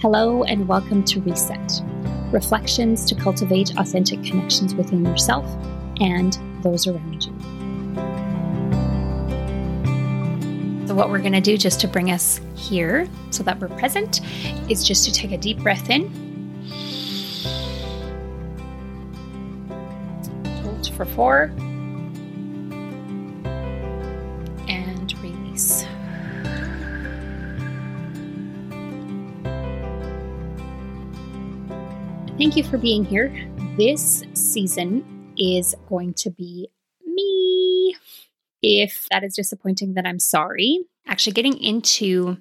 Hello, and welcome to Reset Reflections to cultivate authentic connections within yourself and those around you. So, what we're going to do just to bring us here so that we're present is just to take a deep breath in. Hold for four. Thank you for being here. This season is going to be me. If that is disappointing, then I'm sorry. Actually, getting into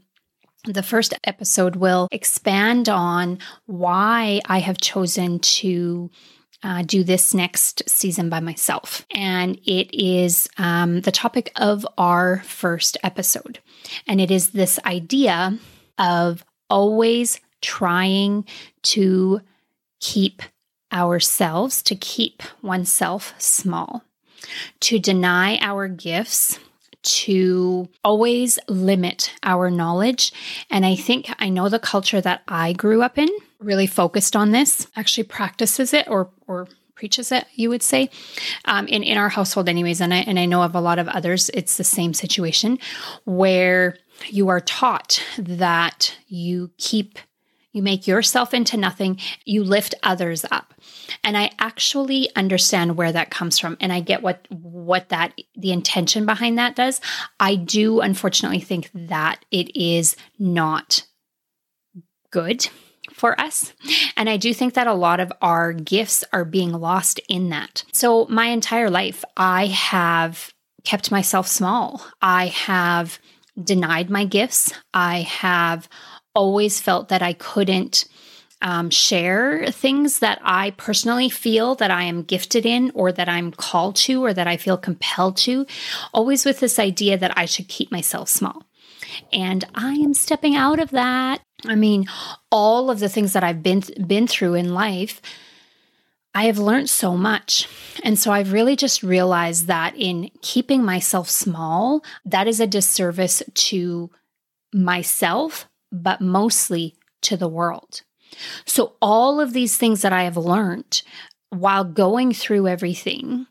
the first episode will expand on why I have chosen to uh, do this next season by myself. And it is um, the topic of our first episode. And it is this idea of always trying to keep ourselves, to keep oneself small, to deny our gifts, to always limit our knowledge. And I think I know the culture that I grew up in really focused on this, actually practices it or, or preaches it, you would say, um, in, in our household, anyways. And I, and I know of a lot of others, it's the same situation where you are taught that you keep you make yourself into nothing, you lift others up. And I actually understand where that comes from and I get what what that the intention behind that does. I do unfortunately think that it is not good for us. And I do think that a lot of our gifts are being lost in that. So my entire life I have kept myself small. I have denied my gifts. I have always felt that I couldn't um, share things that I personally feel that I am gifted in or that I'm called to or that I feel compelled to, always with this idea that I should keep myself small. And I am stepping out of that. I mean, all of the things that I've been been through in life, I have learned so much. And so I've really just realized that in keeping myself small, that is a disservice to myself, but mostly to the world. So, all of these things that I have learned while going through everything,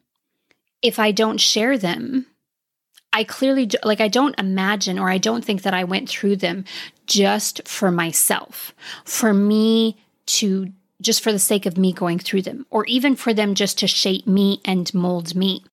if I don't share them, I clearly, like, I don't imagine or I don't think that I went through them just for myself, for me to, just for the sake of me going through them, or even for them just to shape me and mold me.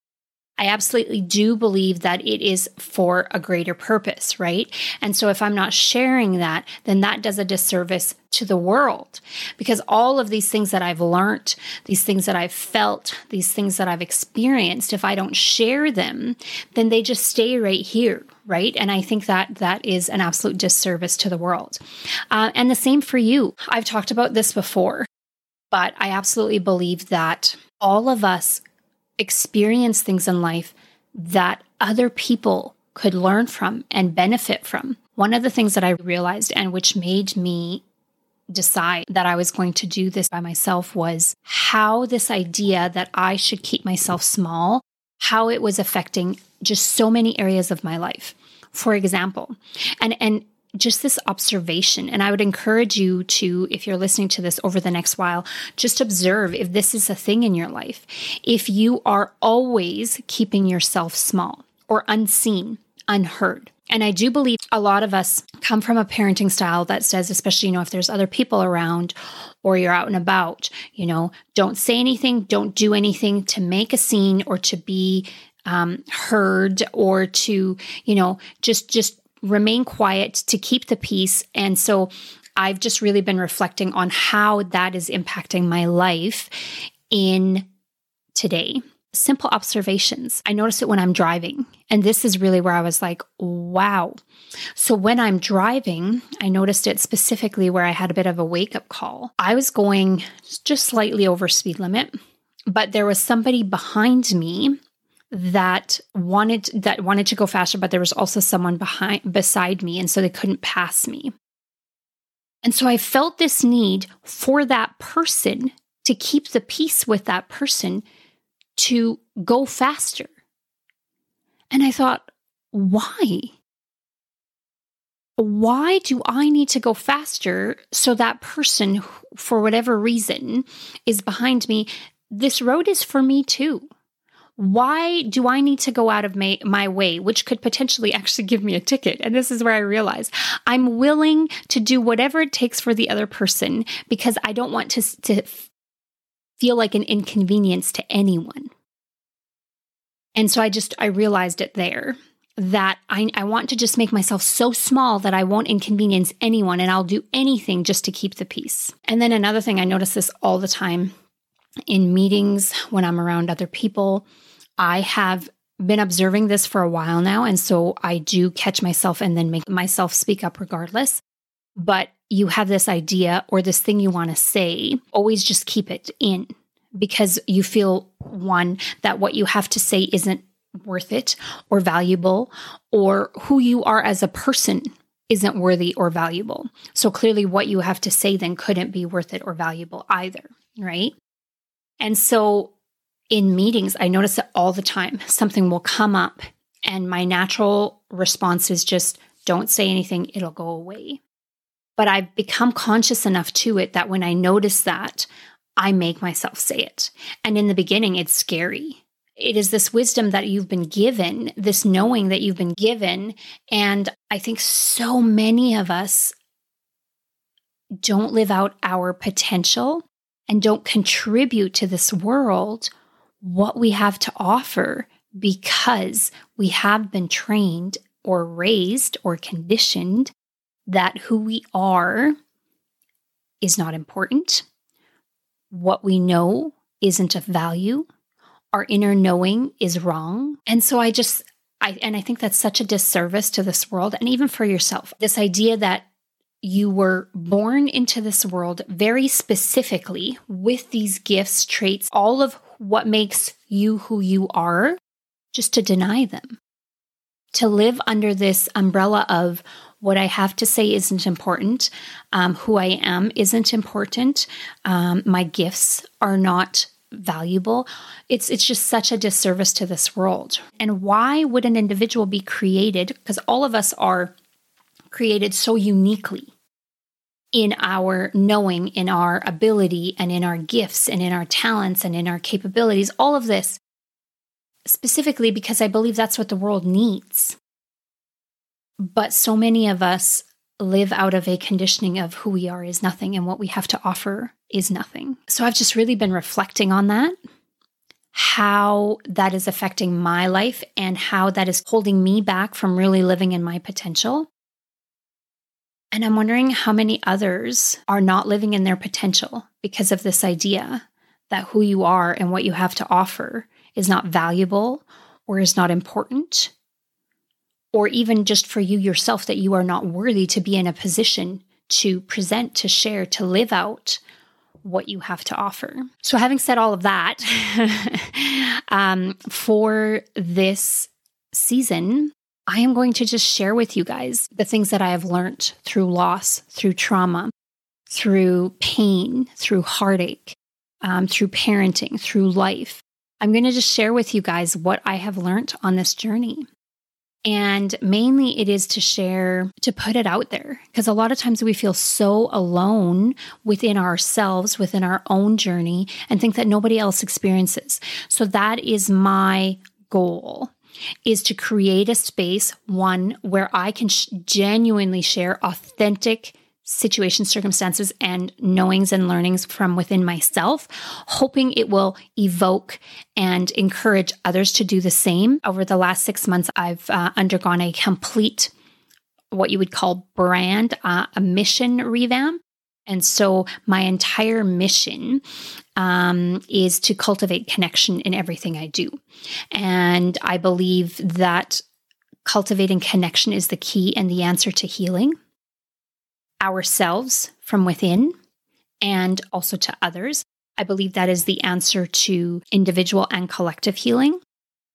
I absolutely do believe that it is for a greater purpose, right? And so if I'm not sharing that, then that does a disservice to the world because all of these things that I've learned, these things that I've felt, these things that I've experienced, if I don't share them, then they just stay right here, right? And I think that that is an absolute disservice to the world. Uh, and the same for you. I've talked about this before, but I absolutely believe that all of us experience things in life that other people could learn from and benefit from. One of the things that I realized and which made me decide that I was going to do this by myself was how this idea that I should keep myself small, how it was affecting just so many areas of my life. For example, and and just this observation. And I would encourage you to, if you're listening to this over the next while, just observe if this is a thing in your life. If you are always keeping yourself small or unseen, unheard. And I do believe a lot of us come from a parenting style that says, especially, you know, if there's other people around or you're out and about, you know, don't say anything, don't do anything to make a scene or to be um, heard or to, you know, just, just remain quiet, to keep the peace. And so I've just really been reflecting on how that is impacting my life in today. Simple observations. I notice it when I'm driving. And this is really where I was like, wow. So when I'm driving, I noticed it specifically where I had a bit of a wake up call. I was going just slightly over speed limit, but there was somebody behind me that wanted that wanted to go faster but there was also someone behind beside me and so they couldn't pass me and so i felt this need for that person to keep the peace with that person to go faster and i thought why why do I need to go faster so that person, for whatever reason, is behind me? This road is for me too. Why do I need to go out of my, my way, which could potentially actually give me a ticket? And this is where I realize I'm willing to do whatever it takes for the other person because I don't want to, to feel like an inconvenience to anyone. And so I just, I realized it there that I, I want to just make myself so small that I won't inconvenience anyone and I'll do anything just to keep the peace. And then another thing, I notice this all the time in meetings when I'm around other people. I have been observing this for a while now. And so I do catch myself and then make myself speak up regardless. But you have this idea or this thing you want to say, always just keep it in because you feel one, that what you have to say isn't worth it or valuable, or who you are as a person isn't worthy or valuable. So clearly, what you have to say then couldn't be worth it or valuable either, right? And so in meetings, I notice it all the time. Something will come up, and my natural response is just don't say anything, it'll go away. But I've become conscious enough to it that when I notice that, I make myself say it. And in the beginning, it's scary it is this wisdom that you've been given, this knowing that you've been given. And I think so many of us don't live out our potential and don't contribute to this world what we have to offer because we have been trained or raised or conditioned that who we are is not important. What we know isn't of value our inner knowing is wrong. And so I just, I, and I think that's such a disservice to this world and even for yourself. This idea that you were born into this world very specifically with these gifts, traits, all of what makes you who you are, just to deny them. To live under this umbrella of what I have to say isn't important, um, who I am isn't important, um, my gifts are not valuable it's it's just such a disservice to this world and why would an individual be created because all of us are created so uniquely in our knowing in our ability and in our gifts and in our talents and in our capabilities all of this specifically because i believe that's what the world needs but so many of us live out of a conditioning of who we are is nothing and what we have to offer is nothing. So I've just really been reflecting on that, how that is affecting my life and how that is holding me back from really living in my potential. And I'm wondering how many others are not living in their potential because of this idea that who you are and what you have to offer is not valuable or is not important or even just for you yourself that you are not worthy to be in a position to present, to share, to live out what you have to offer. So, having said all of that, um, for this season, I am going to just share with you guys the things that I have learned through loss, through trauma, through pain, through heartache, um, through parenting, through life. I'm going to just share with you guys what I have learned on this journey. And mainly it is to share, to put it out there. Because a lot of times we feel so alone within ourselves, within our own journey, and think that nobody else experiences. So that is my goal is to create a space, one where I can sh- genuinely share authentic situations, circumstances, and knowings and learnings from within myself, hoping it will evoke and encourage others to do the same. Over the last six months, I've uh, undergone a complete, what you would call brand, uh, a mission revamp. And so my entire mission um, is to cultivate connection in everything I do. And I believe that cultivating connection is the key and the answer to healing ourselves from within and also to others. I believe that is the answer to individual and collective healing.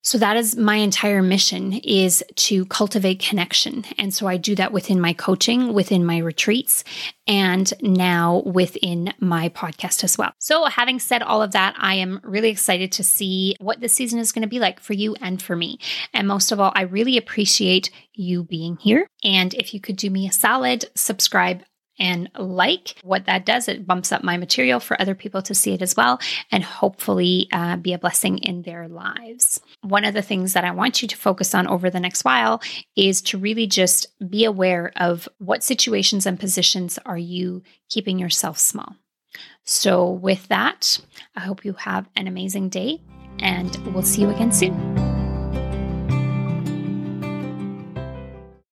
So that is my entire mission is to cultivate connection. And so I do that within my coaching, within my retreats, and now within my podcast as well. So having said all of that, I am really excited to see what this season is going to be like for you and for me. And most of all, I really appreciate you being here. And if you could do me a solid, subscribe and like. What that does, it bumps up my material for other people to see it as well and hopefully uh, be a blessing in their lives. One of the things that I want you to focus on over the next while is to really just be aware of what situations and positions are you keeping yourself small. So, with that, I hope you have an amazing day and we'll see you again soon.